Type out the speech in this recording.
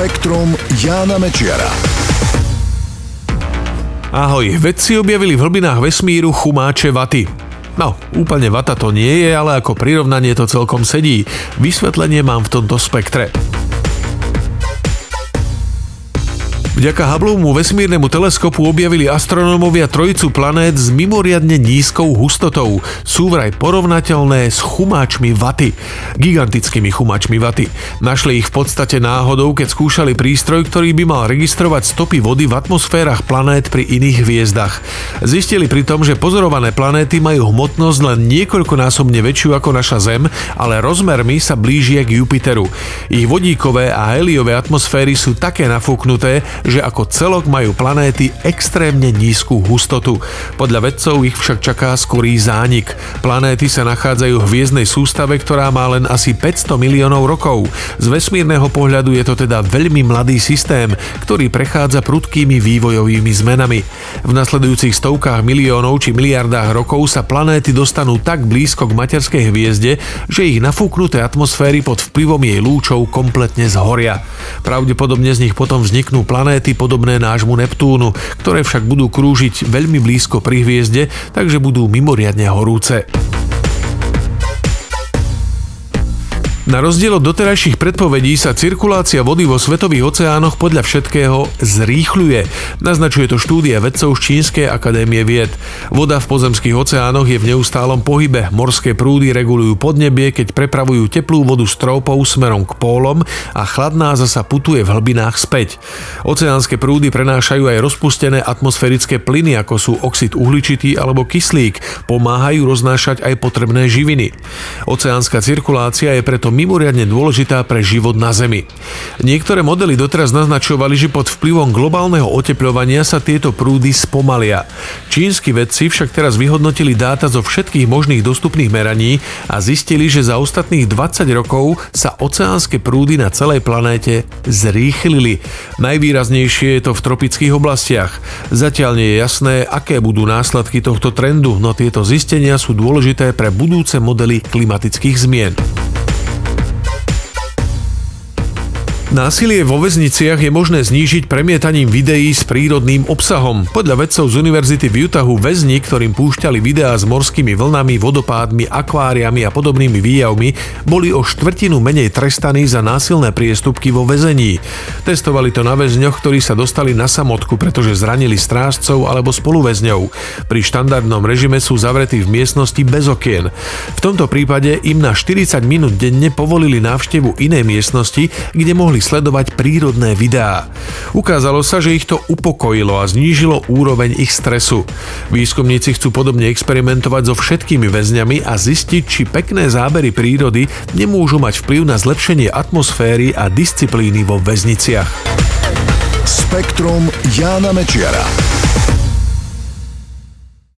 Spektrum Jána Mečiara. Ahoj, vedci objavili v hlbinách vesmíru chumáče vaty. No, úplne vata to nie je, ale ako prirovnanie to celkom sedí. Vysvetlenie mám v tomto spektre. Vďaka Hubbleovmu vesmírnemu teleskopu objavili astronómovia trojicu planét s mimoriadne nízkou hustotou. Sú vraj porovnateľné s chumáčmi vaty. Gigantickými chumáčmi vaty. Našli ich v podstate náhodou, keď skúšali prístroj, ktorý by mal registrovať stopy vody v atmosférach planét pri iných hviezdach. Zistili pritom, že pozorované planéty majú hmotnosť len niekoľkonásobne väčšiu ako naša Zem, ale rozmermi sa blížia k Jupiteru. Ich vodíkové a heliové atmosféry sú také nafúknuté, že ako celok majú planéty extrémne nízku hustotu. Podľa vedcov ich však čaká skorý zánik. Planéty sa nachádzajú v hviezdnej sústave, ktorá má len asi 500 miliónov rokov. Z vesmírneho pohľadu je to teda veľmi mladý systém, ktorý prechádza prudkými vývojovými zmenami. V nasledujúcich stovkách miliónov či miliardách rokov sa planéty dostanú tak blízko k materskej hviezde, že ich nafúknuté atmosféry pod vplyvom jej lúčov kompletne zhoria. Pravdepodobne z nich potom vzniknú planéty, planéty podobné nášmu Neptúnu, ktoré však budú krúžiť veľmi blízko pri hviezde, takže budú mimoriadne horúce. Na rozdiel od doterajších predpovedí sa cirkulácia vody vo svetových oceánoch podľa všetkého zrýchľuje. Naznačuje to štúdia vedcov z Čínskej akadémie vied. Voda v pozemských oceánoch je v neustálom pohybe. Morské prúdy regulujú podnebie, keď prepravujú teplú vodu z trópov smerom k pólom a chladná zasa putuje v hlbinách späť. Oceánske prúdy prenášajú aj rozpustené atmosférické plyny, ako sú oxid uhličitý alebo kyslík. Pomáhajú roznášať aj potrebné živiny. Oceánska cirkulácia je preto mimoriadne dôležitá pre život na Zemi. Niektoré modely doteraz naznačovali, že pod vplyvom globálneho oteplovania sa tieto prúdy spomalia. Čínsky vedci však teraz vyhodnotili dáta zo všetkých možných dostupných meraní a zistili, že za ostatných 20 rokov sa oceánske prúdy na celej planéte zrýchlili. Najvýraznejšie je to v tropických oblastiach. Zatiaľ nie je jasné, aké budú následky tohto trendu, no tieto zistenia sú dôležité pre budúce modely klimatických zmien. Násilie vo väzniciach je možné znížiť premietaním videí s prírodným obsahom. Podľa vedcov z Univerzity v Utahu väzni, ktorým púšťali videá s morskými vlnami, vodopádmi, akváriami a podobnými výjavmi, boli o štvrtinu menej trestaní za násilné priestupky vo väzení. Testovali to na väzňoch, ktorí sa dostali na samotku, pretože zranili strážcov alebo spoluväzňov. Pri štandardnom režime sú zavretí v miestnosti bez okien. V tomto prípade im na 40 minút denne povolili návštevu inej miestnosti, kde mohli mohli sledovať prírodné videá. Ukázalo sa, že ich to upokojilo a znížilo úroveň ich stresu. Výskumníci chcú podobne experimentovať so všetkými väzňami a zistiť, či pekné zábery prírody nemôžu mať vplyv na zlepšenie atmosféry a disciplíny vo väzniciach. Spektrum Jána Mečiara.